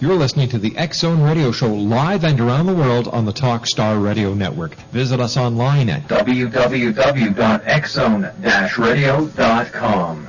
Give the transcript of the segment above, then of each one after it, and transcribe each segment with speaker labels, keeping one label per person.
Speaker 1: You're listening to the X Zone Radio Show live and around the world on the Talkstar Radio Network. Visit us online at
Speaker 2: www.xzone-radio.com.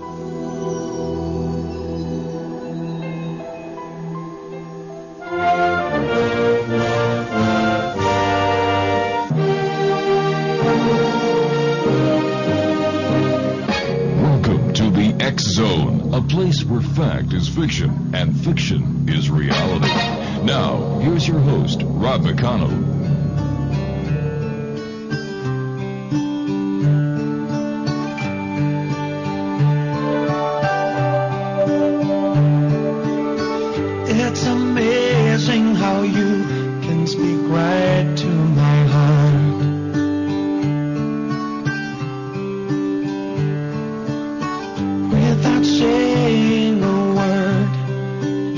Speaker 3: Fiction and fiction is reality. Now, here's your host, Rob McConnell.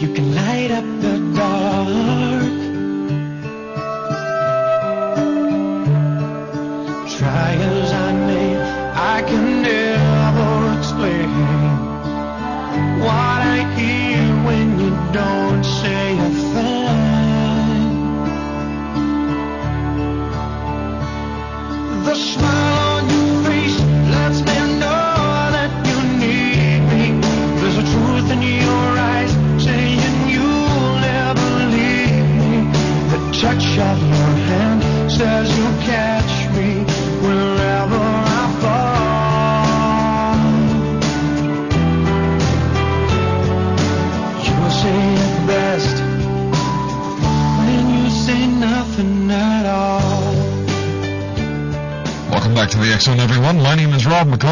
Speaker 4: You can light up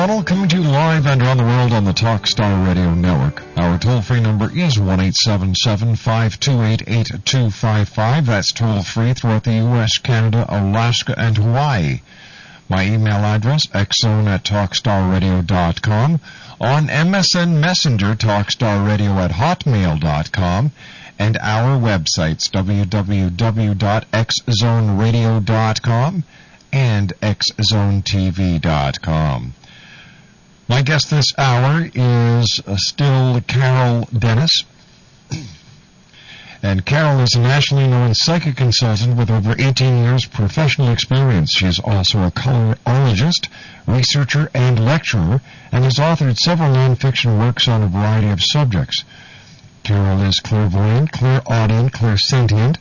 Speaker 1: is McConnell, coming to you live and around the world on the Talkstar Radio Network. Our toll-free number is one 8255 That's toll-free throughout the U.S., Canada, Alaska, and Hawaii. My email address, xzone at talkstarradio.com. On MSN Messenger, talkstarradio at hotmail.com. And our websites, www.xzoneradio.com and xzonetv.com. My guest this hour is uh, still Caryl Dennis. And Caryl is a nationally known psychic consultant with over 18 years professional experience. She is also a colorologist, researcher, and lecturer, and has authored several nonfiction works on a variety of subjects. Caryl is clairvoyant, clairaudient, clairsentient,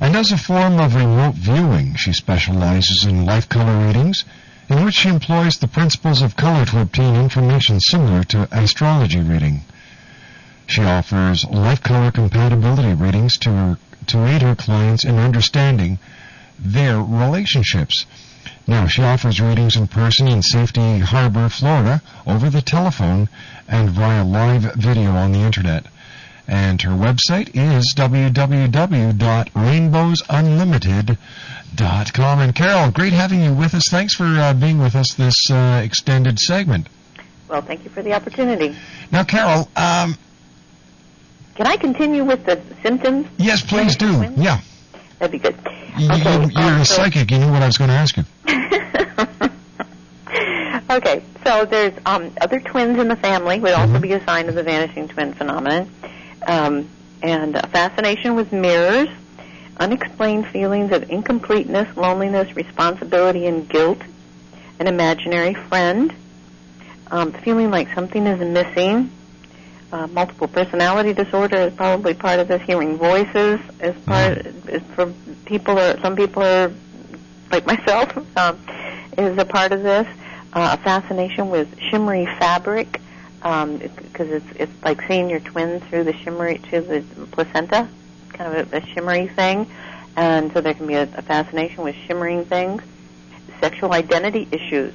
Speaker 1: and as a form of remote viewing, she specializes in life color readings, in which she employs the principles of color to obtain information similar to astrology reading. She offers life color compatibility readings to her, to aid her clients in understanding their relationships. Now, she offers readings in person in Safety Harbor, Florida, over the telephone and via live video on the internet. And her website is www.rainbowsunlimited.com. And Caryl, great having you with us. Thanks for uh, being with us this uh, extended segment.
Speaker 2: Well, thank you for the opportunity.
Speaker 1: Now, Caryl, um,
Speaker 2: Can I continue with the symptoms?
Speaker 1: yes, please do. Yeah.
Speaker 2: That'd be good.
Speaker 1: You,
Speaker 2: Okay,
Speaker 1: you, you're
Speaker 2: um,
Speaker 1: a psychic. You knew what I was going to ask you.
Speaker 2: Okay, so there's um, other twins in the family would also be a sign of the vanishing twin phenomenon, um, and a fascination with mirrors, unexplained feelings of incompleteness, loneliness, responsibility, and guilt, an imaginary friend, um, feeling like something is missing. Uh, multiple personality disorder is probably part of this. Hearing voices is part is for people or some people are like myself um, is a part of this. Uh, a fascination with shimmery fabric because it's it's like seeing your twin through the shimmery to the placenta, kind of a, a shimmery thing, and so there can be a, a fascination with shimmering things. Sexual identity issues.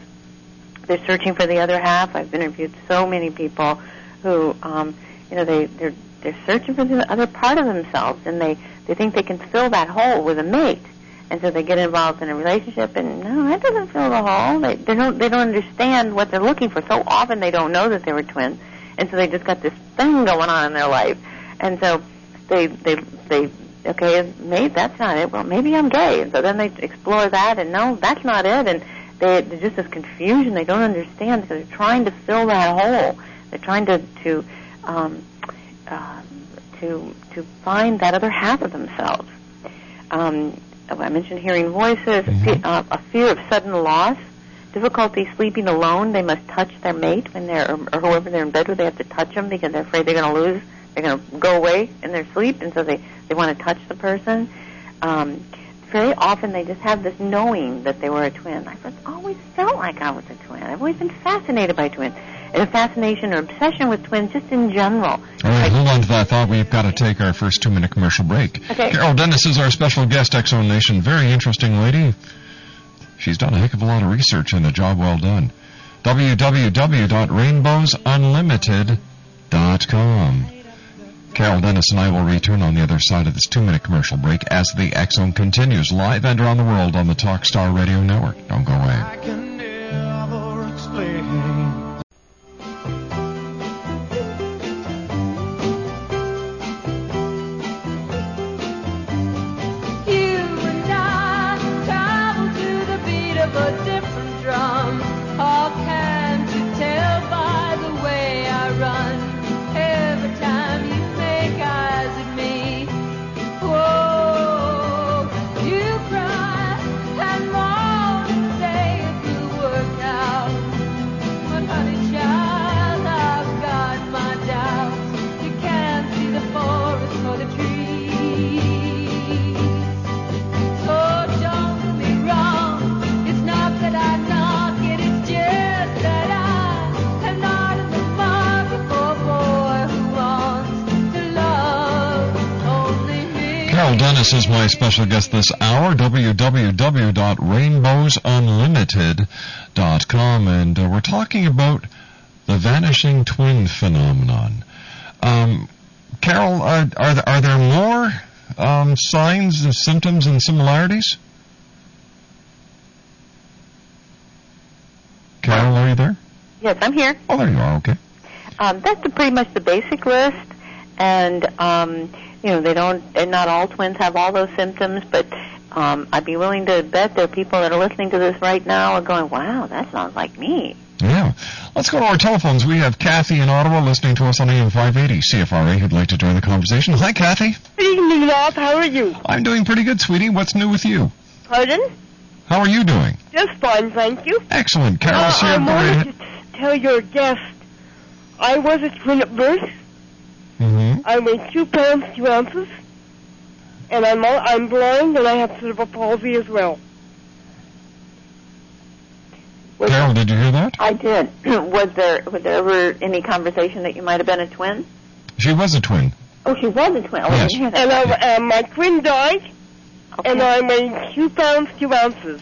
Speaker 2: They're searching for the other half. I've interviewed so many people who, um, you know, they they're they're searching for the other part of themselves, and they they think they can fill that hole with a mate, and so they get involved in a relationship, and no, that doesn't fill the hole. They they don't they don't understand what they're looking for. So often they don't know that they were twins, and so they just got this thing going on in their life, and so they they they okay, mate, that's not it. Well, maybe I'm gay, and so then they explore that, and no, that's not it, and they there's just this confusion. They don't understand because they're trying to fill that hole. They're trying to to um, uh, to to find that other half of themselves. Um, I mentioned hearing voices, a fe- uh, a fear of sudden loss, difficulty sleeping alone. They must touch their mate when they're or, or whoever they're in bed with. They have to touch them because they're afraid they're going to lose. They're going to go away in their sleep, and so they they want to touch the person. Um, very often they just have this knowing that they were a twin. I've always felt like I was a twin. I've always been fascinated by twins. And a fascination or obsession with twins just in general.
Speaker 1: All right, hold on to that thought. We've got to take our first two-minute commercial break.
Speaker 2: Okay.
Speaker 1: Caryl Dennis is our special guest, X Zone Nation. Very interesting lady. She's done a heck of a lot of research and a job well done. www.rainbowsunlimited.com. Caryl Dennis and I will return on the other side of this two-minute commercial break as the X Zone continues live and around the world on the Talkstar Radio Network. Don't go away.
Speaker 5: My
Speaker 1: special guest this hour. www.rainbowsunlimited.com, and uh, we're talking about the vanishing twin phenomenon. Um, Caryl, are, are, there, are there more um, signs, and symptoms, and similarities? Caryl, are you there?
Speaker 2: Yes, I'm here.
Speaker 1: Oh, there you are. Okay.
Speaker 2: Um, that's the, pretty much the basic list, and um, you know they don't. And not all twins have all those symptoms, but um, I'd be willing to bet there are people that are listening to this right now are going, "Wow, that sounds like me."
Speaker 1: Yeah. Let's go to our telephones. We have Kathy in Ottawa listening to us on AM 580 CFRA who'd like to join the conversation. Hi, Kathy.
Speaker 6: Good evening, Rob. How are you?
Speaker 1: I'm doing pretty good, sweetie. What's new with you?
Speaker 6: Pardon?
Speaker 1: How are you doing?
Speaker 6: Just fine, thank you.
Speaker 1: Excellent. Caryl's
Speaker 6: Uh,
Speaker 1: here.
Speaker 6: I
Speaker 1: Go right
Speaker 6: wanted to tell your guest I was a twin at birth. I weigh two pounds two ounces, and I'm all, I'm blind and I have cerebral palsy as well.
Speaker 1: Caryl, did you hear that?
Speaker 2: I did. was there was there ever any conversation that you might have been a twin?
Speaker 1: She was a twin.
Speaker 2: Oh, she was a twin. Oh,
Speaker 1: Yes.
Speaker 2: didn't hear that.
Speaker 6: And I, uh, my twin died, and I weighed two pounds two ounces.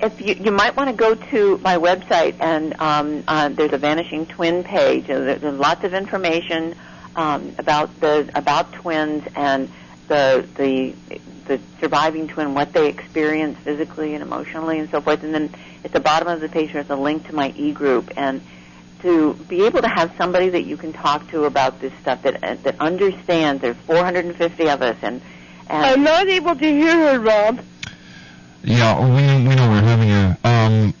Speaker 2: if you you might want to go to my website and um, uh, there's a vanishing twin page. There's, there's lots of information um, about the about twins and the the the surviving twin, what they experience physically and emotionally and so forth. And then at the bottom of the page there's a link to my e group and to be able to have somebody that you can talk to about this stuff that uh, that understands. There's 450 of us and and
Speaker 6: I'm not able to hear her, Rob.
Speaker 1: Yeah, we we know we're having a um.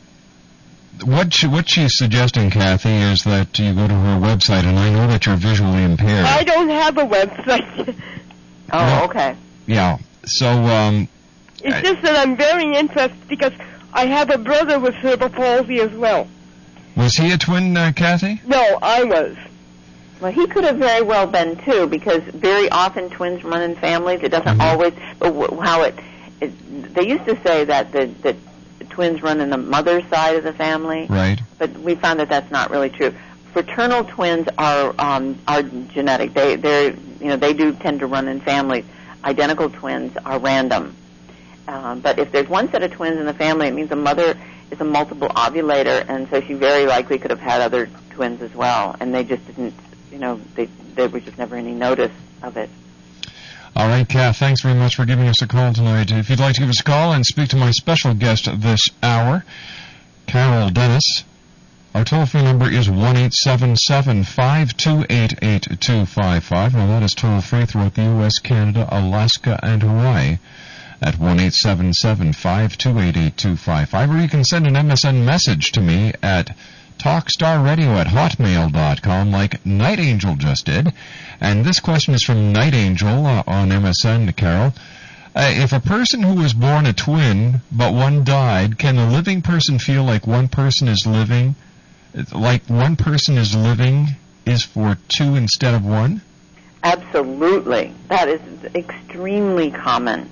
Speaker 1: What she, what she's suggesting, Kathy, is that you go to her website, and I know that you're visually impaired.
Speaker 6: I don't have a website.
Speaker 2: oh okay.
Speaker 1: Yeah. So um,
Speaker 6: It's just that I'm very interested because I have a brother with cerebral palsy as well.
Speaker 1: was he a twin, uh, Kathy?
Speaker 6: No, I was.
Speaker 2: Well, he could have very well been too, because very often twins run in families. It doesn't always, but w- how it, it. They used to say that the that twins run in the mother's side of the family,
Speaker 1: Right.
Speaker 2: but we found that that's not really true. Fraternal twins are um, are genetic. They they're you know they do tend to run in families. Identical twins are random. Um, but if there's one set of twins in the family, it means the mother is a multiple ovulator, and so she very likely could have had other twins as well, and they just didn't, you know, they there was just never any notice of it.
Speaker 1: All right, Kath, thanks very much for giving us a call tonight. If you'd like to give us a call and speak to my special guest this hour, Caryl Dennis, our toll-free number is one eight seven seven five two eight eight two five five. Now that is toll-free throughout the U.S., Canada, Alaska, and Hawaii at one eight seven seven five two eight eight two five five, or you can send an MSN message to me at talkstarradio at hotmail.com like Night Angel just did. And this question is from Night Angel uh, on MSN, Caryl. Uh, if a person who was born a twin but one died, can the living person feel like one person is living, like one person is living is for two instead of one?
Speaker 2: Absolutely, that is extremely common,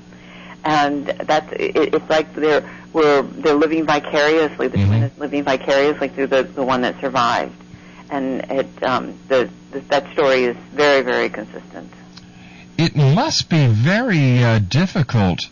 Speaker 2: and that's it, it's like they're we're they're living vicariously. The twin is living vicariously through the the one that survived, and it um, the, the that story is very very consistent.
Speaker 1: It must be very uh, difficult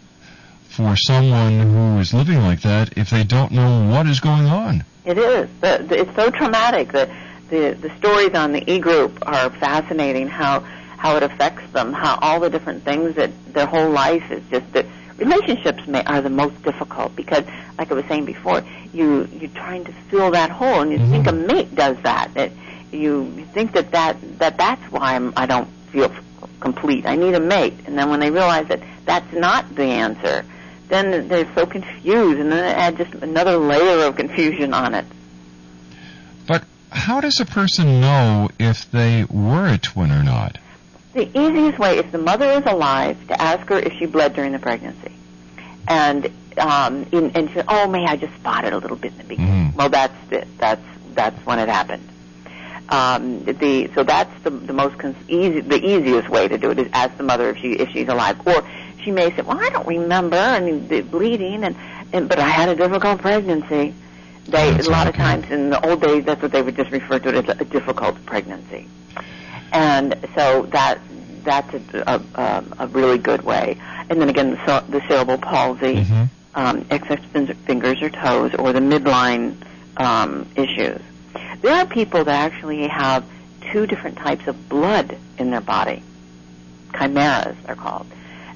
Speaker 1: for someone who is living like that if they don't know what is going on.
Speaker 2: It is. The, the, it's so traumatic. The, the the stories on the e group are fascinating. How how it affects them. How all the different things that their whole life is just that relationships may, are the most difficult because, like I was saying before, you you're trying to fill that hole, and you think mm-hmm. a mate does that. That you, you think that that that that's why I'm, I don't feel complete. I need a mate, and then when they realize that that's not the answer, then they're so confused, and then it adds just another layer of confusion on it.
Speaker 1: But how does a person know if they were a twin or not?
Speaker 2: The easiest way, if the mother is alive, to ask her if she bled during the pregnancy, and um, in, and she said, "Oh, may I just spotted a little bit in the beginning." Well, that's it. That's that's when it happened. Um, the so that's the the most cons- easy the easiest way to do it is ask the mother if she if she's alive, or she may say, "Well, I don't remember and the bleeding, and, and but I had a difficult pregnancy." They a lot of times in the old days, that's what they would just refer to it as a difficult pregnancy and so that that's a, a, a, a really good way. And then again, the, the cerebral palsy, um, excess fin- fingers or toes, or the midline um, issues. There are people that actually have two different types of blood in their body. Chimeras, they're called,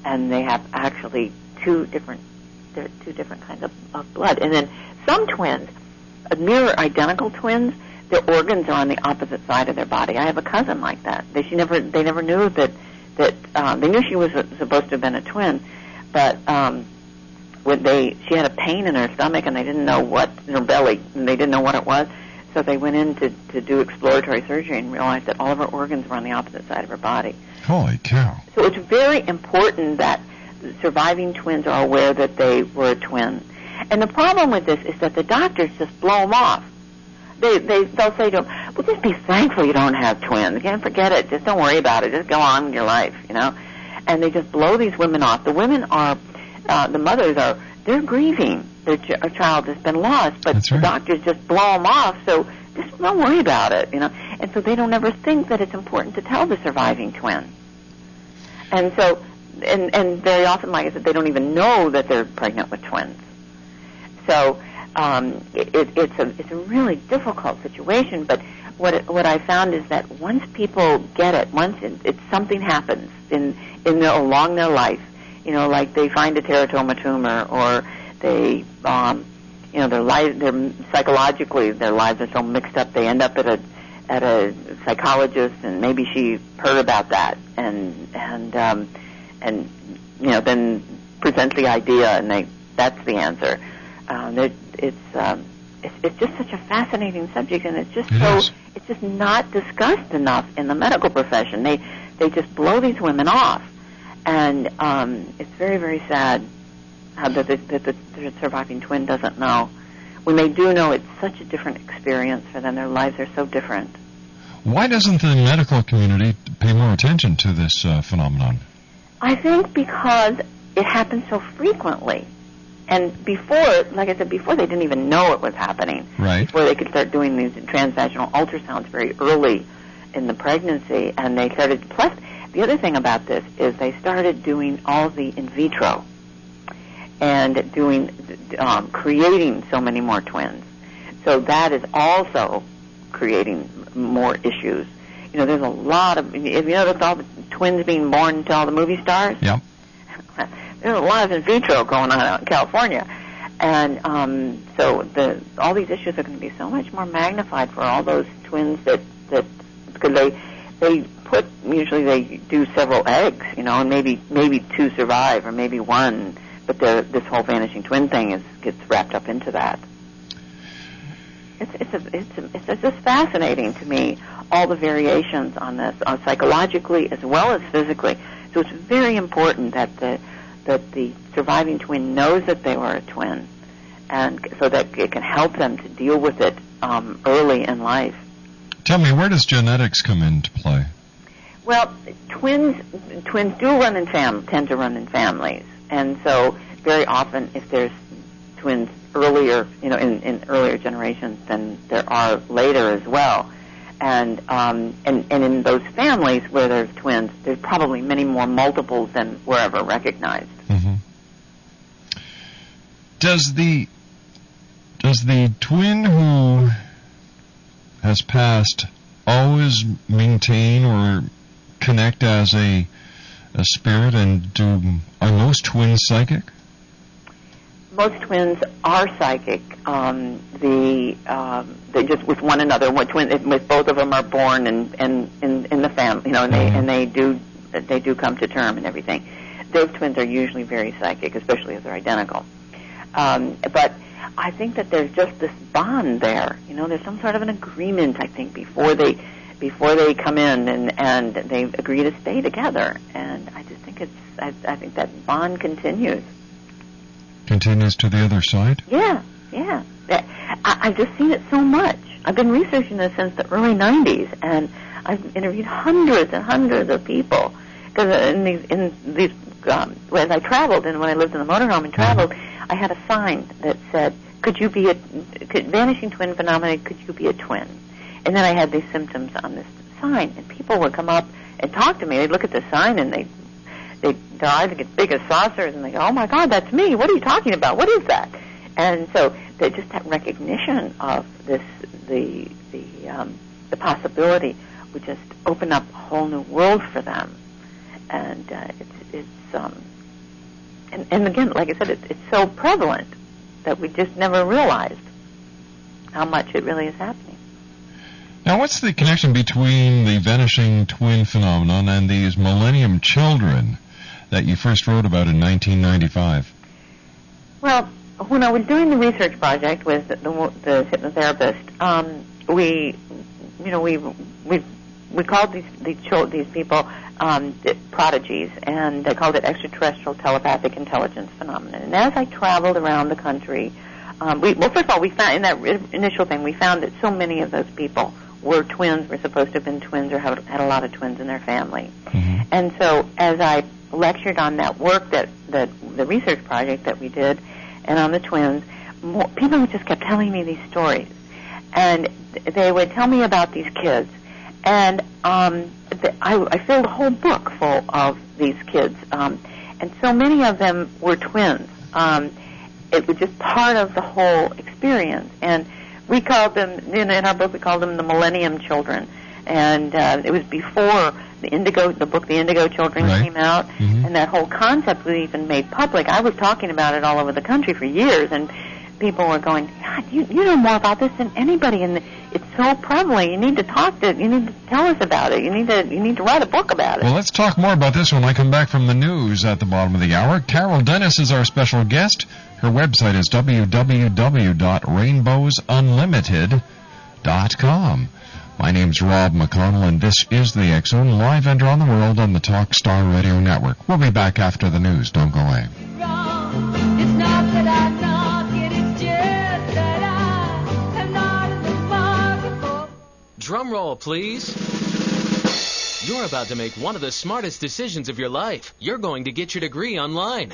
Speaker 2: and they have actually two different are two different kinds of, of blood. And then some twins, mirror identical twins, their organs are on the opposite side of their body. I have a cousin like that. They she never they never knew that that um, they knew she was a, supposed to have been a twin, but um, when they she had a pain in her stomach and they didn't know what in her belly and they didn't know what it was, so they went in to to do exploratory surgery and realized that all of her organs were on the opposite side of her body.
Speaker 1: Holy cow.
Speaker 2: So it's very important that surviving twins are aware that they were a twin. And the problem with this is that the doctors just blow them off. They they they'll say to them, "Well, just be thankful you don't have twins. Can't forget it. Just don't worry about it. Just go on with your life." You know, and they just blow these women off. The women are, uh, the mothers are, they're grieving. their ch- a child has been lost, but
Speaker 1: That's
Speaker 2: the doctors just blow them off. So just don't worry about it, you know. And so they don't ever think that it's important to tell the surviving twin. And so, and and very often, like I said, they don't even know that they're pregnant with twins. So um, it, it, it's a it's a really difficult situation. But what it, what I found is that once people get it, once it, it something happens in in their, along their life, you know, like they find a teratoma tumor, or they um, you know their life, their psychologically their lives are so mixed up, they end up at a at a psychologist, and maybe she heard about that, and and um, and you know then presents the idea, and they that's the answer. Um, it's um, it's it's just such a fascinating subject, and it's just
Speaker 1: It
Speaker 2: so
Speaker 1: is.
Speaker 2: it's just not discussed enough in the medical profession. They they just blow these women off, and um, it's very very sad how that the, the surviving twin doesn't know. When they do know, it's such a different experience for them. Their lives are so different.
Speaker 1: Why doesn't the medical community pay more attention to this uh, phenomenon?
Speaker 2: I think because it happens so frequently. And before, like I said before, they didn't even know it was happening.
Speaker 1: Right.
Speaker 2: Before they could start doing these transvaginal ultrasounds very early in the pregnancy, and they started. Plus, the other thing about this is they started doing all the in vitro and doing, um, creating so many more twins. So that is also creating more issues. You know, there's a lot of. Have you noticed all the twins being born to all the movie stars?
Speaker 1: Yep.
Speaker 2: there's a lot of in vitro going on out in California, and um, so the all these issues are going to be so much more magnified for all those twins that that because they they put usually they do several eggs, you know, and maybe maybe two survive or maybe one, but the, this whole vanishing twin thing is gets wrapped up into that. It's it's a, it's a, it's just fascinating to me all the variations on this, uh, psychologically as well as physically. So it's very important that the that the surviving twin knows that they were a twin, and so that it can help them to deal with it um, early in life.
Speaker 1: Tell me, where does genetics come into play?
Speaker 2: Well, twins twins do run in fam tend to run in families, and so very often if there's twins earlier, you know, in, in earlier generations than there are later as well. And um, and and in those families where there's twins, there's probably many more multiples than were ever recognized.
Speaker 1: Hmm Does the does the twin who has passed always maintain or connect as a a spirit, and do are most twins psychic?
Speaker 2: Most twins are psychic. Um, the um, they just with one another. What twin? With both of them are born and and in in the family, you know, and they and they do they do come to term and everything. Those twins are usually very psychic, especially if they're identical. Um, but I think that there's just this bond there. You know, there's some sort of an agreement. I think before they before they come in and and they agree to stay together. And I just think it's I, I think that bond continues.
Speaker 1: Continues to the other side.
Speaker 2: Yeah, yeah. I, I've just seen it so much. I've been researching this since the early '90s, and I've interviewed hundreds and hundreds of people. Because in these, in these, um, as I traveled and when I lived in the motorhome and traveled, I had a sign that said, "Could you be a could, vanishing twin phenomenon? Could you be a twin?" And then I had these symptoms on this sign, and people would come up and talk to me. They'd look at the sign and they they their eyes would get big as saucers, and they go, "Oh my God, that's me! What are you talking about? What is that?" And so they just that recognition of this, the the um, the possibility would just open up a whole new world for them, and uh, it's um, and and again, like I said, it's it's so prevalent that we just never realized how much it really is happening.
Speaker 1: Now, what's the connection between the vanishing twin phenomenon and these Millennium Children that you first wrote about in 1995?
Speaker 2: Well, when I was doing the research project with the, the hypnotherapist, um, we, you know, we we we called these these, these people um, prodigies, and they called it extraterrestrial telepathic intelligence phenomenon. And as I traveled around the country, um, we well, first of all, we found in that initial thing, we found that so many of those people were twins, were supposed to have been twins, or had, had a lot of twins in their family. And so, as I lectured on that work that that the research project that we did, and on the twins, more, people just kept telling me these stories, and they would tell me about these kids, and um, the, I, I filled a whole book full of these kids, um, and so many of them were twins. Um, it was just part of the whole experience, and we called them in, in our book. We called them the Millennium Children, and uh, it was before the Indigo, the book, The Indigo Children,
Speaker 1: Right.
Speaker 2: came out,
Speaker 1: Mhm.
Speaker 2: and that whole concept was even made public. I was talking about it all over the country for years, and people were going, "God, you, you know more about this than anybody, and it's so prevalent. You need to talk to, you need to tell us about it. You need to, you need to write a book about it."
Speaker 1: Well, let's talk more about this when I come back from the news at the bottom of the hour. Caryl Dennis is our special guest. Her website is www.rainbowsunlimited.com. My name's Rob McConnell, and this is the X Zone live and around the world on the Talk Star Radio Network. We'll be back after the news. Don't go away.
Speaker 7: Drum roll, please. You're about to make one of the smartest decisions of your life. You're going to get your degree online.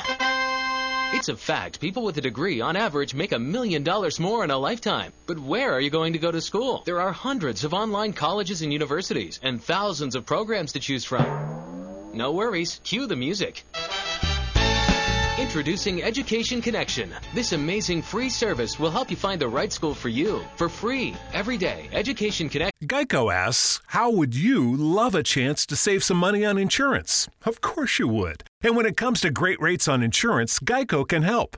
Speaker 7: It's a fact. People with a degree, on average, make a million dollars more in a lifetime. But where are you going to go to school? There are hundreds of online colleges and universities, and thousands of programs to choose from. No worries. Cue the music. Introducing Education Connection. This amazing free service will help you find the right school for you for free every day. Education Connection.
Speaker 8: Geico asks, How would you love a chance to save some money on insurance? Of course you would. And when it comes to great rates on insurance, Geico can help.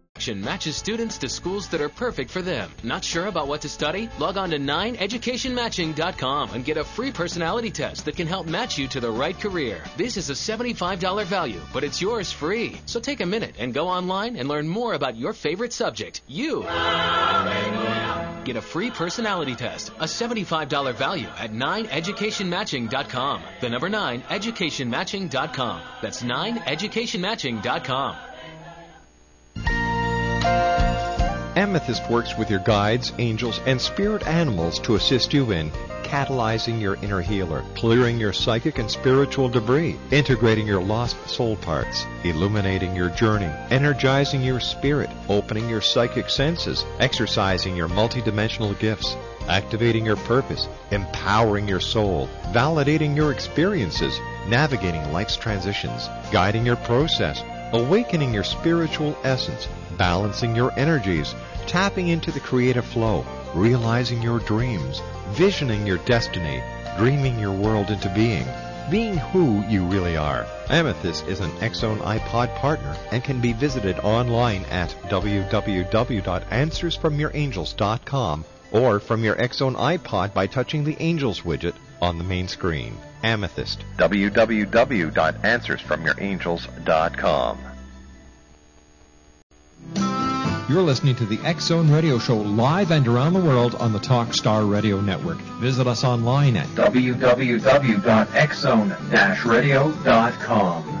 Speaker 7: Action matches students to schools that are perfect for them. Not sure about what to study? Log on to 9educationmatching.com and get a free personality test that can help match you to the right career. This is a $75 value, but it's yours free. So take a minute and go online and learn more about your favorite subject, you. Get a free personality test, a $75 value at 9educationmatching.com. The number 9educationmatching.com. That's 9educationmatching.com.
Speaker 9: Amethyst works with your guides, angels, and spirit animals to assist you in catalyzing your inner healer, clearing your psychic and spiritual debris, integrating your lost soul parts, illuminating your journey, energizing your spirit, opening your psychic senses, exercising your multidimensional gifts, activating your purpose, empowering your soul, validating your experiences, navigating life's transitions, guiding your process, awakening your spiritual essence, balancing your energies, tapping into the creative flow, realizing your dreams, visioning your destiny, dreaming your world into being, being who you really are. Amethyst is an X Zone iPod partner and can be visited online at www.answersfromyourangels.com or from your X Zone iPod by touching the Angels widget on the main screen. Amethyst.
Speaker 10: www.answersfromyourangels.com.
Speaker 9: You're listening to the X Zone Radio Show live and around the world on the Talkstar Radio Network. Visit us online at
Speaker 10: www.xzone-radio.com.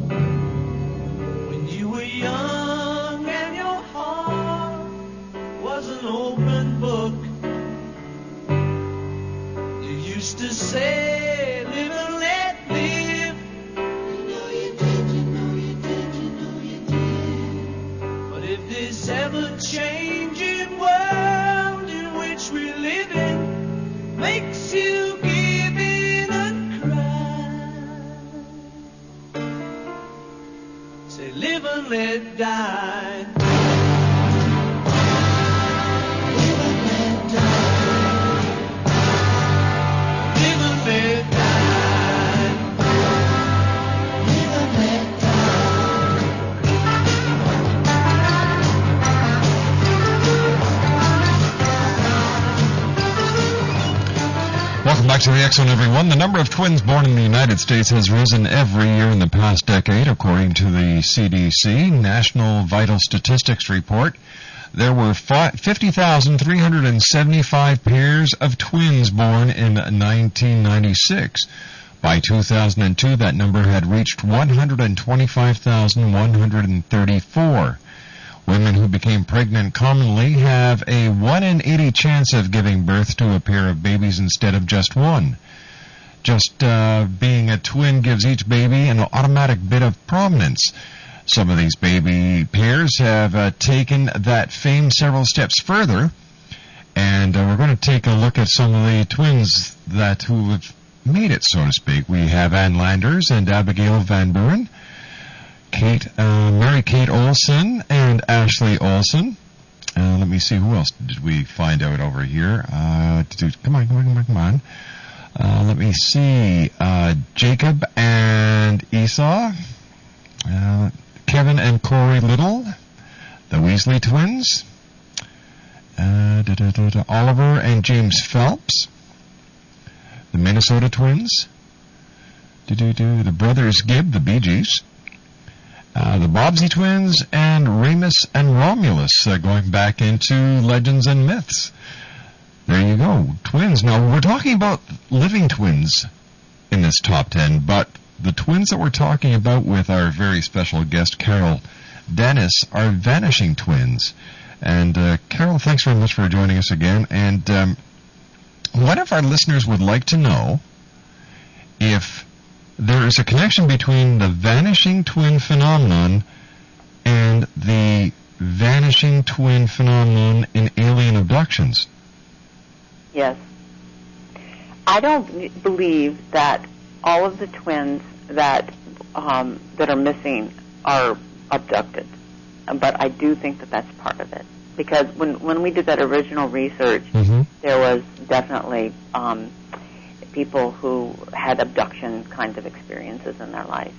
Speaker 1: 6 on everyone. The number of twins born in the United States has risen every year in the past decade, according to the CDC National Vital Statistics Report. There were 50,375 pairs of twins born in 1996. By 2002, that number had reached 125,134. Women who became pregnant commonly have a 1 in 80 chance of giving birth to a pair of babies instead of just one. Just uh, being a twin gives each baby an automatic bit of prominence. Some of these baby pairs have uh, taken that fame several steps further, and uh, we're going to take a look at some of the twins that who have made it, so to speak. We have Ann Landers and Abigail Van Buren. Kate, uh, Mary Kate Olsen and Ashley Olsen. Uh, let me see who else did we find out over here. Uh, come on, come on, come on, come on. Uh, let me see. Uh, Jacob and Esau. Uh, Kevin and Corey Little. The Weasley twins. Uh, Oliver and James Phelps. The Minnesota twins. The brothers Gibb, the Bee Gees. Uh, the Bobbsey twins, and Remus and Romulus, uh, going back into legends and myths. There you go, twins. Now we're talking about living twins in this top ten, but the twins that we're talking about with our very special guest Caryl Dennis are vanishing twins. And uh, Caryl, thanks very much for joining us again. And um, one of our listeners would like to know if there is a connection between the vanishing twin phenomenon and the vanishing twin phenomenon in alien abductions.
Speaker 2: Yes. I don't believe that all of the twins that um, that are missing are abducted, but I do think that that's part of it because when when we did that original research,
Speaker 1: Mm-hmm.
Speaker 2: there was definitely um, people who had abduction kinds of experiences in their life.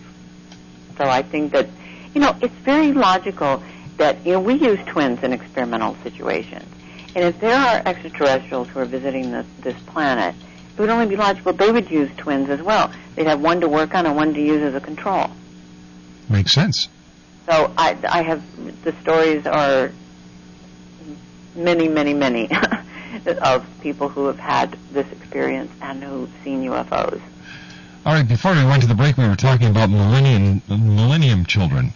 Speaker 2: So I think that you know it's very logical that you know we use twins in experimental situations, and if there are extraterrestrials who are visiting this this planet, it would only be logical they would use twins as well. They'd have one to work on and one to use as a control.
Speaker 1: Makes sense.
Speaker 2: So I, I have the stories are many, many, many of people who have had this experience and who've seen UFOs.
Speaker 1: All right, before we went to the break, we were talking about millennium millennium children,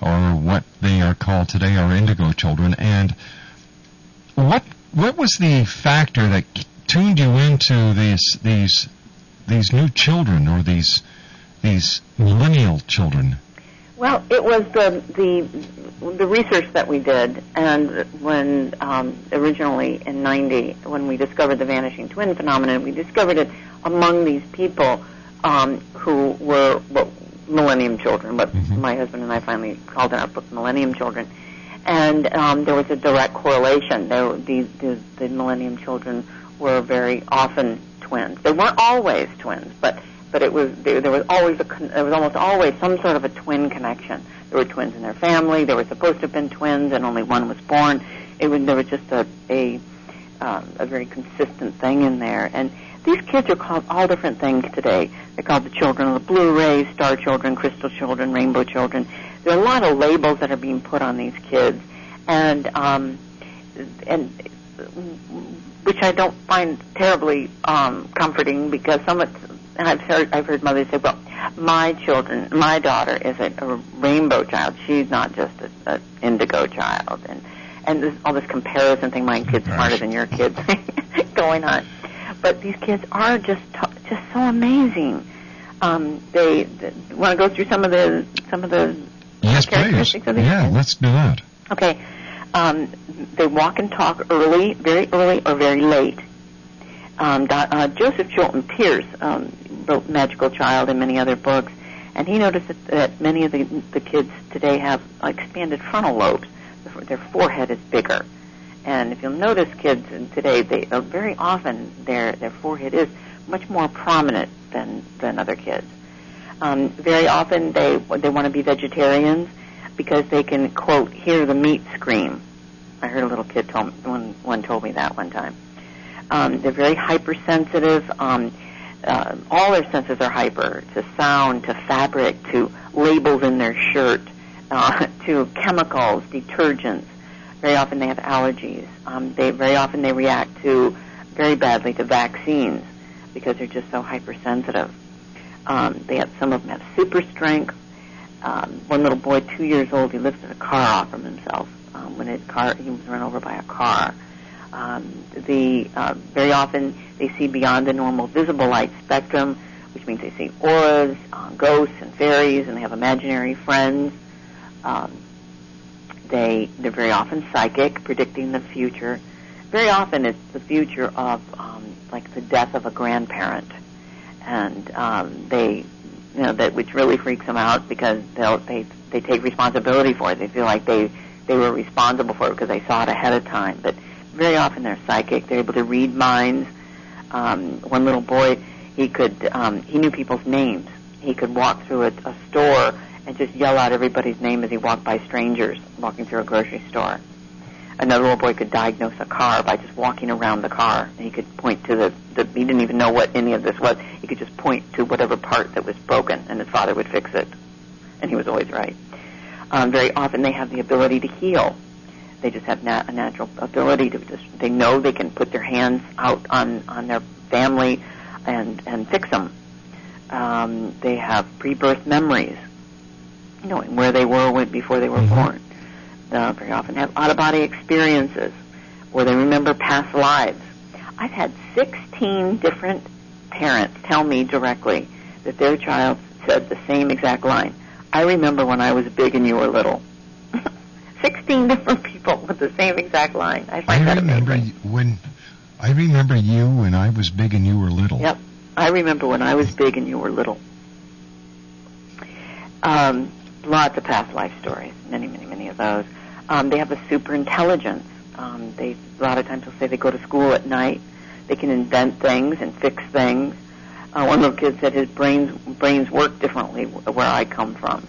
Speaker 1: or what they are called today, are indigo children. And what what was the factor that tuned you into these these these new children, or these these millennial children?
Speaker 2: Well, it was the the the research that we did, and when um, originally in '90, when we discovered the vanishing twin phenomenon, we discovered it among these people um, who were well, millennium children, what my husband and I finally called in our book Millennium Children. And um, there was a direct correlation. There, the, the, the millennium children were very often twins. They weren't always twins, but but it was there, there was always a there was almost always some sort of a twin connection. There were twins in their family. They were supposed to have been twins, and only one was born. It was there was just a a um, a very consistent thing in there. And these kids are called all different things today. They're called the children of the blue rays, star children, crystal children, rainbow children. There are a lot of labels that are being put on these kids, and um, and which I don't find terribly um, comforting because some of I've heard I've heard mothers say, "Well, my children, my daughter is a, a rainbow child. She's not just an a indigo child." And and this, all this comparison thing, my kid's smarter than your kids, going on. But these kids are just t- just so amazing. Um, they, they want to go through some of the some of the
Speaker 1: Yes, please.
Speaker 2: characteristics of these
Speaker 1: Yeah,
Speaker 2: kids?
Speaker 1: let's do that.
Speaker 2: Okay. Um, they walk and talk early, very early, or very late. Um, uh, Joseph Chilton Pearce um, wrote Magical Child and many other books, and he noticed that, that many of the, the kids today have expanded frontal lobes. Their- forehead is bigger. And if you'll notice, kids today, they uh, very often their their forehead is much more prominent than than other kids. Um, very often they they want to be vegetarians because they can quote hear the meat scream. I heard a little kid told one one told me that one time. Um, they're very hypersensitive. Um, uh, all their senses are hyper to sound, to fabric, to labels in their shirt, uh, to chemicals, detergents. Very often they have allergies. Um, they very often they react to very badly to vaccines because they're just so hypersensitive. Um, they have some of them have super strength. Um, one little boy, two years old, he lifted a car off from himself um, when a car he was run over by a car. Um, the uh, very often they see beyond the normal visible light spectrum, which means they see auras, uh, ghosts, and fairies, and they have imaginary friends. Um, they they're very often psychic, predicting the future. Very often it's the future of um, like the death of a grandparent, and um, they you know that which really freaks them out because they'll they they take responsibility for it. They feel like they they were responsible for it because they saw it ahead of time. But very often they're psychic. They're able to read minds. Um, one little boy, he could um, he knew people's names. He could walk through a, a store and just yell out everybody's name as he walked by strangers walking through a grocery store. Another little boy could diagnose a car by just walking around the car. He could point to the, the he didn't even know what any of this was. He could just point to whatever part that was broken, and his father would fix it. And he was always right. Um, very often they have the ability to heal. They just have nat- a natural ability to just. They know they can put their hands out on on their family and and fix them. Um, they have pre-birth memories, knowing where they were when, before they were born. Uh, very often have out-of-body experiences, or they remember past lives. I've had 16 different parents tell me directly that their child said the same exact line. I remember when I was big and you were little. 16 different people with the same exact line. I
Speaker 1: I
Speaker 2: that
Speaker 1: remember
Speaker 2: amazing.
Speaker 1: when I remember you when I was big and you were little.
Speaker 2: Yep. I remember when I was big and you were little. Um, lots of past life stories, many, many, many of those. Um, they have a super intelligence. Um, they a lot of times will say they go to school at night. They can invent things and fix things. Uh, one little kid said his brains brains work differently where I come from.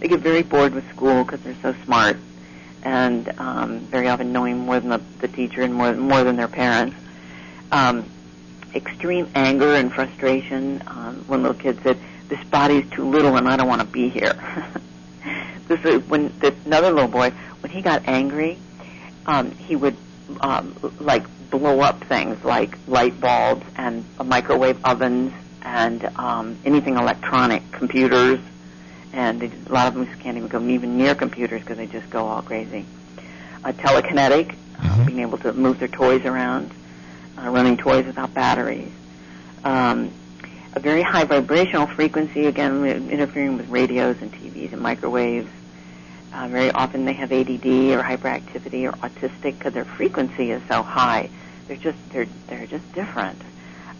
Speaker 2: They get very bored with school because they're so smart, and um, very often knowing more than the, the teacher and more more than their parents. Um, extreme anger and frustration. Um, one little kid said, "This body is too little, and I don't want to be here." this is when the, another little boy when he got angry, um, he would um, like blow up things like light bulbs and microwave ovens and um, anything electronic, computers, and they, a lot of them can't even go even near computers because they just go all crazy. Uh, telekinetic, uh, being able to move their toys around, uh, running toys without batteries. Um, a very high vibrational frequency, again, interfering with radios and TVs and microwaves. Uh, very often they have ADD or hyperactivity or autistic because their frequency is so high. They're just they're they're just different.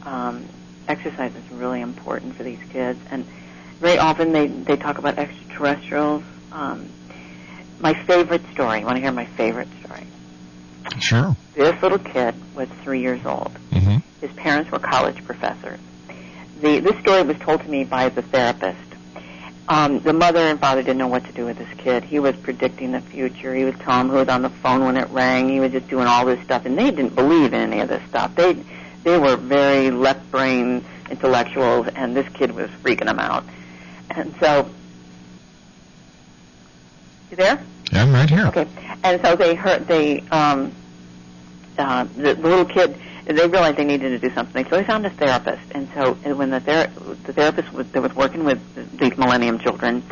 Speaker 2: Um, exercise is really important for these kids, and very often they they talk about extraterrestrials. Um, my favorite story. Want to hear my favorite story?
Speaker 1: Sure.
Speaker 2: This little kid was three years old.
Speaker 1: Mm-hmm.
Speaker 2: His parents were college professors. The, this story was told to me by the therapist. Um, the mother and father didn't know what to do with this kid. He was predicting the future. He was tell them who was on the phone when it rang. He was just doing all this stuff, and they didn't believe in any of this stuff. They they were very left brain intellectuals, and this kid was freaking them out. And so, you there?
Speaker 1: Yeah, I'm right here.
Speaker 2: Okay. And so they heard they um uh the, the little kid they realized they needed to do something. So they found a therapist. And so when the ther- the therapist was that was working with these millennium children,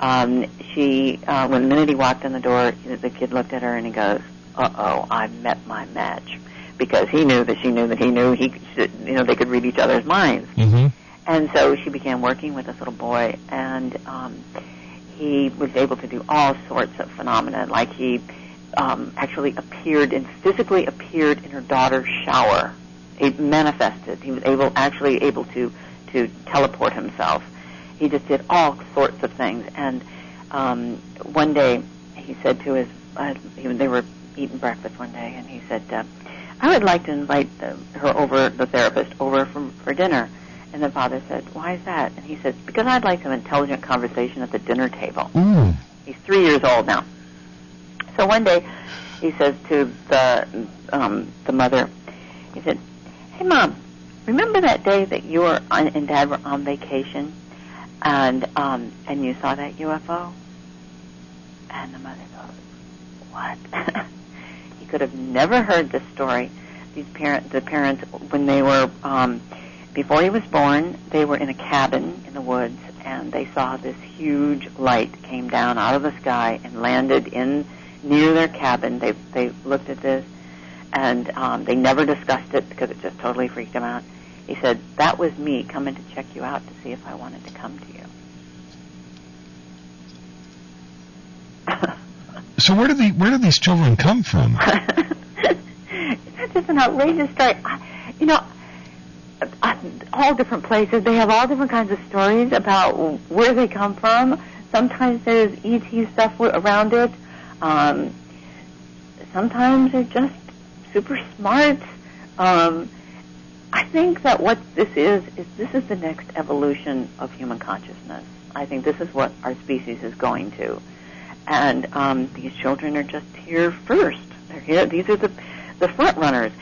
Speaker 2: um she uh when the minute he walked in the door, the kid looked at her and he goes, "Uh-oh, I met my match." Because he knew that she knew that he knew he you know they could read each other's minds.
Speaker 1: Mm-hmm.
Speaker 2: And so she began working with this little boy, and um, he was able to do all sorts of phenomena. Like he um, actually appeared and physically appeared in her daughter's shower. He manifested. He was able, actually able to to teleport himself. He just did all sorts of things. And um, one day, he said to his, uh, he, they were eating breakfast one day, and he said, uh, "I would like to invite the, her over, the therapist, over for, for dinner." And the father said, "Why is that?" And he said, "Because I'd like some intelligent conversation at the dinner table."
Speaker 1: Ooh.
Speaker 2: He's three years old now. So one day, he says to the um, the mother, he said, "Hey, mom, remember that day that you were on, and dad were on vacation, and um, and you saw that UFO?" And the mother goes, "What?" he could have never heard this story. These parent, the parents, when they were um, before he was born, they were in a cabin in the woods, and they saw this huge light came down out of the sky and landed in near their cabin. They they looked at this, and um, they never discussed it because it just totally freaked them out. He said, "That was me coming to check you out to see if I wanted to come to you."
Speaker 1: So where do the where do these children come from?
Speaker 2: That's just an outrageous story. I, you know, uh, all different places. They have all different kinds of stories about where they come from. Sometimes there's ET stuff around it. Um, sometimes they're just super smart. Um, I think that what this is is this is the next evolution of human consciousness. I think this is what our species is going to, and um, these children are just here first. They're here. These are the the front runners.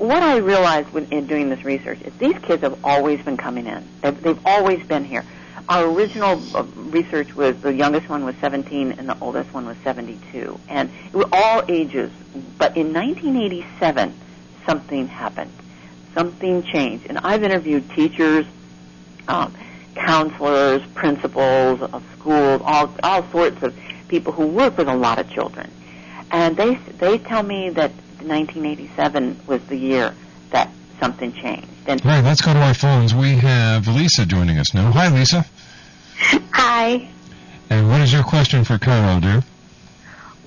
Speaker 2: What I realized when, in doing this research is these kids have always been coming in. They've, they've always been here. Our original uh, research was the youngest one was 17 and the oldest one was 72, and it was all ages. But in 1987, something happened. Something changed, and I've interviewed teachers, um, counselors, principals of schools, all all sorts of people who work with a lot of children, and they they tell me that 1987 was the year that something changed. And
Speaker 1: Right, let's go to our phones. We have Lisa joining us now. Hi, Lisa.
Speaker 11: Hi.
Speaker 1: And what is your question for Caryl, dear?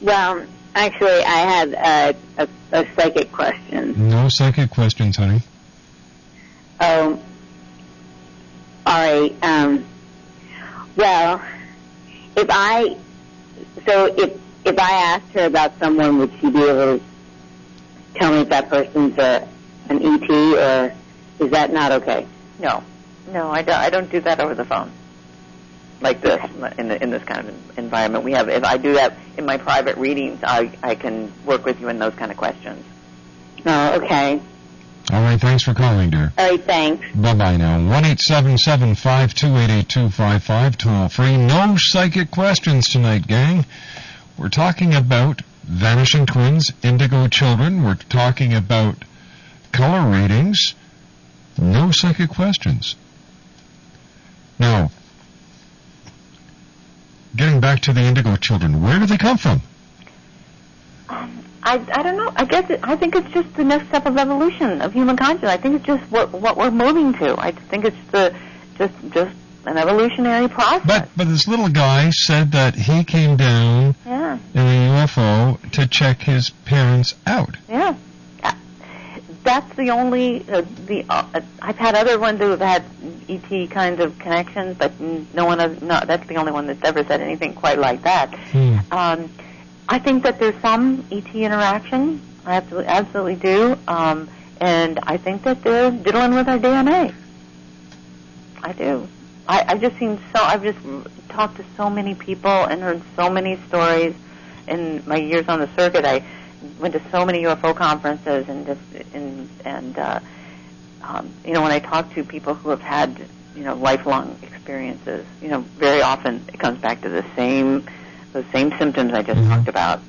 Speaker 11: Well, actually, I had a, a, a psychic question.
Speaker 1: No psychic questions, honey.
Speaker 11: Oh, all right. Um, well, if I so if if I asked her about someone, would she be able to tell me if that person's a an ET or is that not okay?
Speaker 2: no, no, I don't. I don't do that over the phone. Like this, in the, in this kind of environment, we have. If I do that in my private readings, I I can work with you in those kind of questions.
Speaker 11: Oh, okay.
Speaker 1: All right, thanks for calling, dear.
Speaker 11: All right, thanks.
Speaker 1: Bye bye now. One eight seven seven five two eight eight two five five toll free. No psychic questions tonight, gang. We're talking about vanishing twins, indigo children. We're talking about color readings. No psychic questions. Now, getting back to the indigo children, where do they come from?
Speaker 2: Um, I, I don't know. I guess it, I think it's just the next step of evolution of human consciousness. I think it's just what what we're moving to. I think it's the just just an evolutionary process.
Speaker 1: But but this little guy said that he came down
Speaker 2: Yeah,
Speaker 1: in a UFO to check his parents out.
Speaker 2: yeah. Uh, That's the only uh, the uh, uh, I've had other ones who have had ET kinds of connections, but no one has. No, that's the only one that's ever said anything quite like that. Um, I think that there's some ET interaction. I absolutely, absolutely do. Um, and I think that they're diddling with our DNA. I do. I, I've just seen so. I've just talked to so many people and heard so many stories in my years on the circuit. I went to so many UFO conferences and just and and uh, um, you know when I talk to people who have had you know lifelong experiences, you know very often it comes back to the same those same symptoms I just talked about.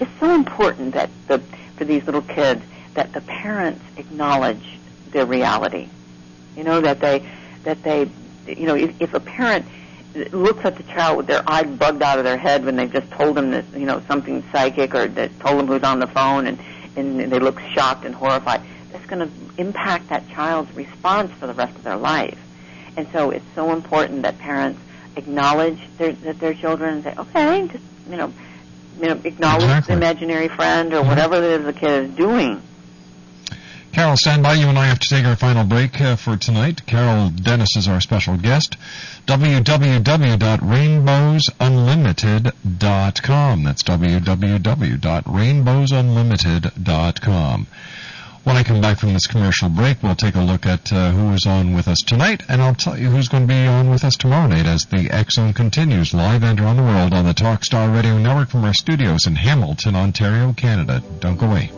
Speaker 2: It's so important that the for these little kids that the parents acknowledge their reality. You know that they that they you know if, if a parent looks at the child with their eyes bugged out of their head when they've just told them that you know something psychic or that told them who's on the phone and and they look shocked and horrified that's going to impact that child's response for the rest of their life. And so it's so important that parents acknowledge their, that their children say okay just you know you know acknowledge
Speaker 1: Exactly.
Speaker 2: the imaginary friend or mm-hmm. whatever it is the kid is doing
Speaker 1: Caryl, stand by. You and I have to take our final break uh, for tonight. Caryl Dennis is our special guest. www.rainbowsunlimited.com. That's www.rainbowsunlimited.com. When I come back from this commercial break, we'll take a look at uh, who is on with us tonight, and I'll tell you who's going to be on with us tomorrow night as the Zone continues live and around the world on the Talkstar Radio Network from our studios in Hamilton, Ontario, Canada. Don't go away.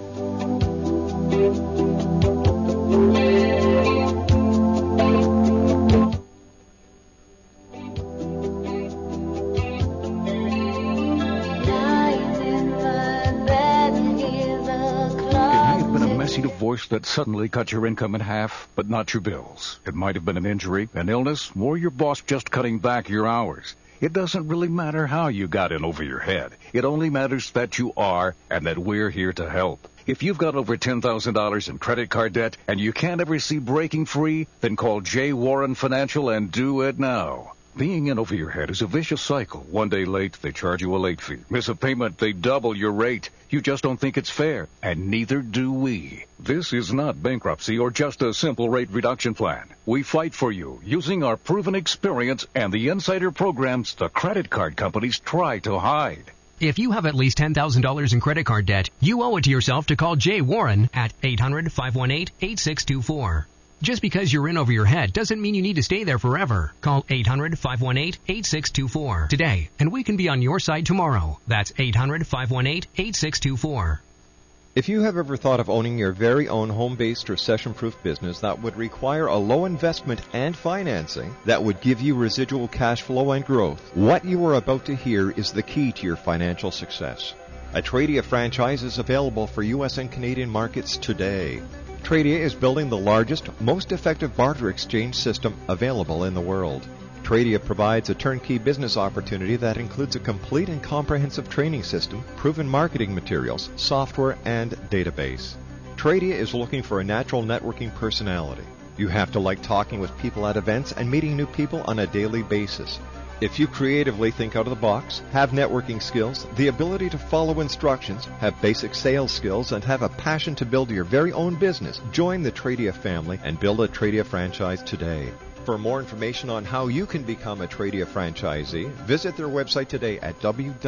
Speaker 12: Divorce that suddenly cut your income in half, but not your bills. It might have been an injury, an illness, or your boss just cutting back your hours. It doesn't really matter how you got in over your head. It only matters that you are and that we're here to help. If you've got over $10,000 in credit card debt and you can't ever see breaking free, then call J. Warren Financial and do it now. Being in over your head is a vicious cycle. One day late, they charge you a late fee. Miss a payment, they double your rate. You just don't think it's fair, and neither do we. This is not bankruptcy or just a simple rate reduction plan. We fight for you using our proven experience and the insider programs the credit card companies try to hide.
Speaker 13: If you have at least $10,000 in credit card debt, you owe it to yourself to call Jay Warren at 800 518 8624. Just because you're in over your head doesn't mean you need to stay there forever. Call 800 518 8624 today, and we can be on your side tomorrow. That's 800 518 8624.
Speaker 9: If you have ever thought of owning your very own home based or session proof business that would require a low investment and financing that would give you residual cash flow and growth, what you are about to hear is the key to your financial success. A Tradia franchise is available for U.S. and Canadian markets today. Tradia is building the largest, most effective barter exchange system available in the world. Tradia provides a turnkey business opportunity that includes a complete and comprehensive training system, proven marketing materials, software, and database. Tradia is looking for a natural networking personality. You have to like talking with people at events and meeting new people on a daily basis. If you creatively think out of the box, have networking skills, the ability to follow instructions, have basic sales skills, and have a passion to build your very own business, join the Tradia family and build a Tradia franchise today. For more information on how you can become a Tradia franchisee, visit their website today at www.tradia.net.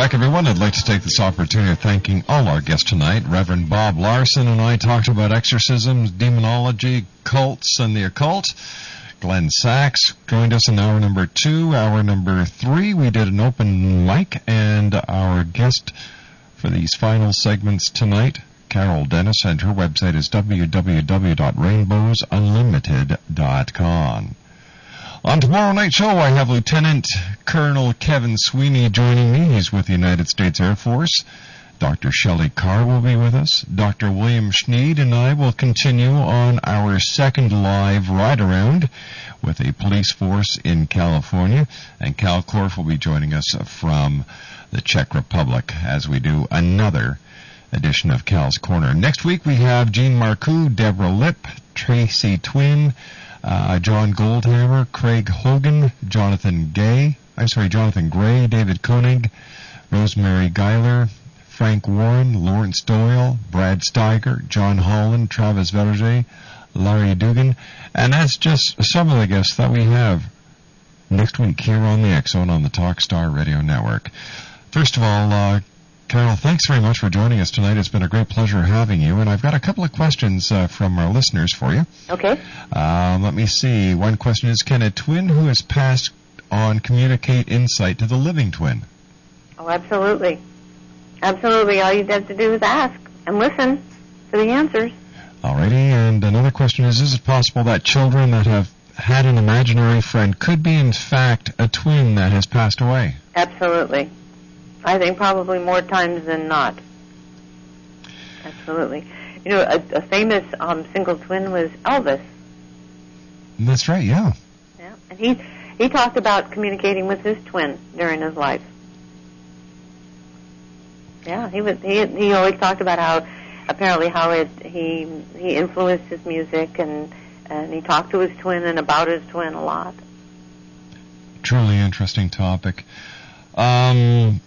Speaker 1: back, everyone. I'd like to take this opportunity of thanking all our guests tonight. Reverend Bob Larson and I talked about exorcisms, demonology, cults, and the occult. Glenn Sachs joined us in hour number two. Hour number three, we did an open mic, and our guest for these final segments tonight, Caryl Dennis, and her website is www.rainbowsunlimited.com. On tomorrow night's show, I have Lieutenant Colonel Kevin Sweeney joining me. He's with the United States Air Force. Dr. Shelley Carr will be with us. Dr. William Schneed and I will continue on our second live ride around with a police force in California. And Kal Korff will be joining us from the Czech Republic as we do another edition of Cal's Corner. Next week we have Jean Marcoux, Deborah Lipp, Tracy Twin, uh, John Goldhammer, Craig Hogan, Jonathan Gay, I'm sorry, Jonathan Gray, David Koenig, Rosemary Guiley, Frank Warren, Lawrence Doyle, Brad Steiger, John Holland, Travis Verger, Larry Dugan, and that's just some of the guests that we have next week here on the Zone on the Talkstar Radio Network. First of all, uh, Caryl, thanks very much for joining us tonight. It's been a great pleasure having you, and I've got a couple of questions uh, from our listeners for you.
Speaker 2: Okay.
Speaker 1: Um, let me see. One question is Can a twin who has passed on communicate insight to the living twin?
Speaker 2: Oh, absolutely. Absolutely. All you have to do is ask and listen for the answers.
Speaker 1: Alrighty, and another question is Is it possible that children that have had an imaginary friend could be, in fact, a twin that has passed away?
Speaker 2: Absolutely. I think probably more times than not. Absolutely. You know, a, a famous um, single twin was Elvis.
Speaker 1: That's right, yeah.
Speaker 2: Yeah, and he he talked about communicating with his twin during his life. Yeah, he was he he always talked about how apparently how it he he influenced his music and and he talked to his twin and about his twin a lot.
Speaker 1: Truly interesting topic. Um,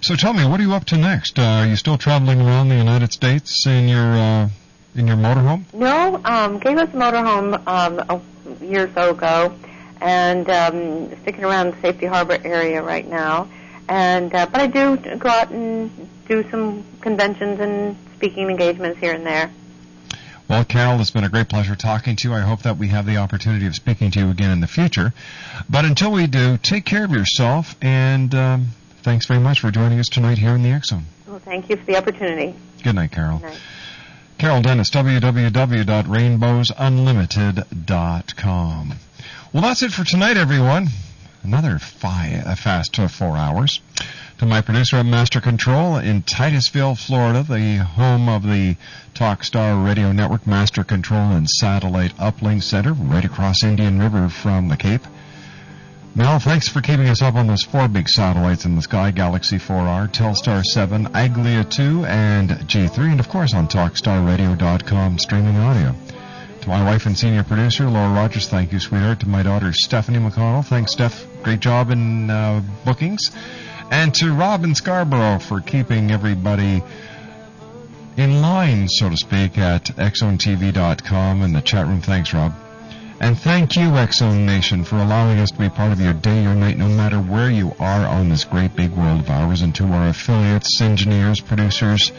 Speaker 1: so tell me, what are you up to next? Uh, are you still traveling around the United States in your uh, in your motorhome?
Speaker 2: No, um, gave us a motorhome um, a year or so ago, and um, sticking around the Safety Harbor area right now. And uh, but I do go out and do some conventions and speaking engagements here and there.
Speaker 1: Well, Caryl, it's been a great pleasure talking to you. I hope that we have the opportunity of speaking to you again in the future. But until we do, take care of yourself, and um, thanks very much for joining us tonight here in the Zone.
Speaker 2: Well, thank you for the opportunity.
Speaker 1: Good night, Caryl.
Speaker 2: Good night.
Speaker 1: Caryl Dennis, www.rainbowsunlimited.com. Well, that's it for tonight, everyone. Another fi- a fast uh, four hours. To my producer at Master Control in Titusville, Florida, the home of the Talkstar Radio Network Master Control and Satellite Uplink Center, right across Indian River from the Cape. Mel, thanks for keeping us up on those four big satellites in the sky Galaxy 4R, Telstar 7, Aglia 2, and G3, and of course on TalkstarRadio.com streaming audio. To my wife and senior producer, Laura Rogers, thank you, sweetheart. To my daughter, Stephanie McConnell, thanks, Steph. Great job in uh, bookings. And to Robin Scarborough for keeping everybody in line, so to speak, at XZoneTV.com and the chat room. Thanks, Rob. And thank you, X Zone Nation, for allowing us to be part of your day or night, no matter where you are on this great big world of ours. And to our affiliates, engineers, producers,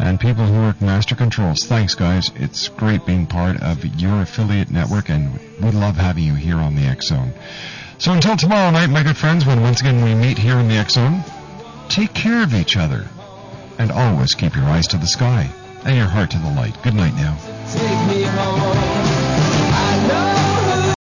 Speaker 1: and people who work master controls. Thanks, guys. It's great being part of your affiliate network, and we love having you here on the Zone. So until tomorrow night, my good friends, when once again we meet here in the Zone, take care of each other, and always keep your eyes to the sky and your heart to the light. Good night now.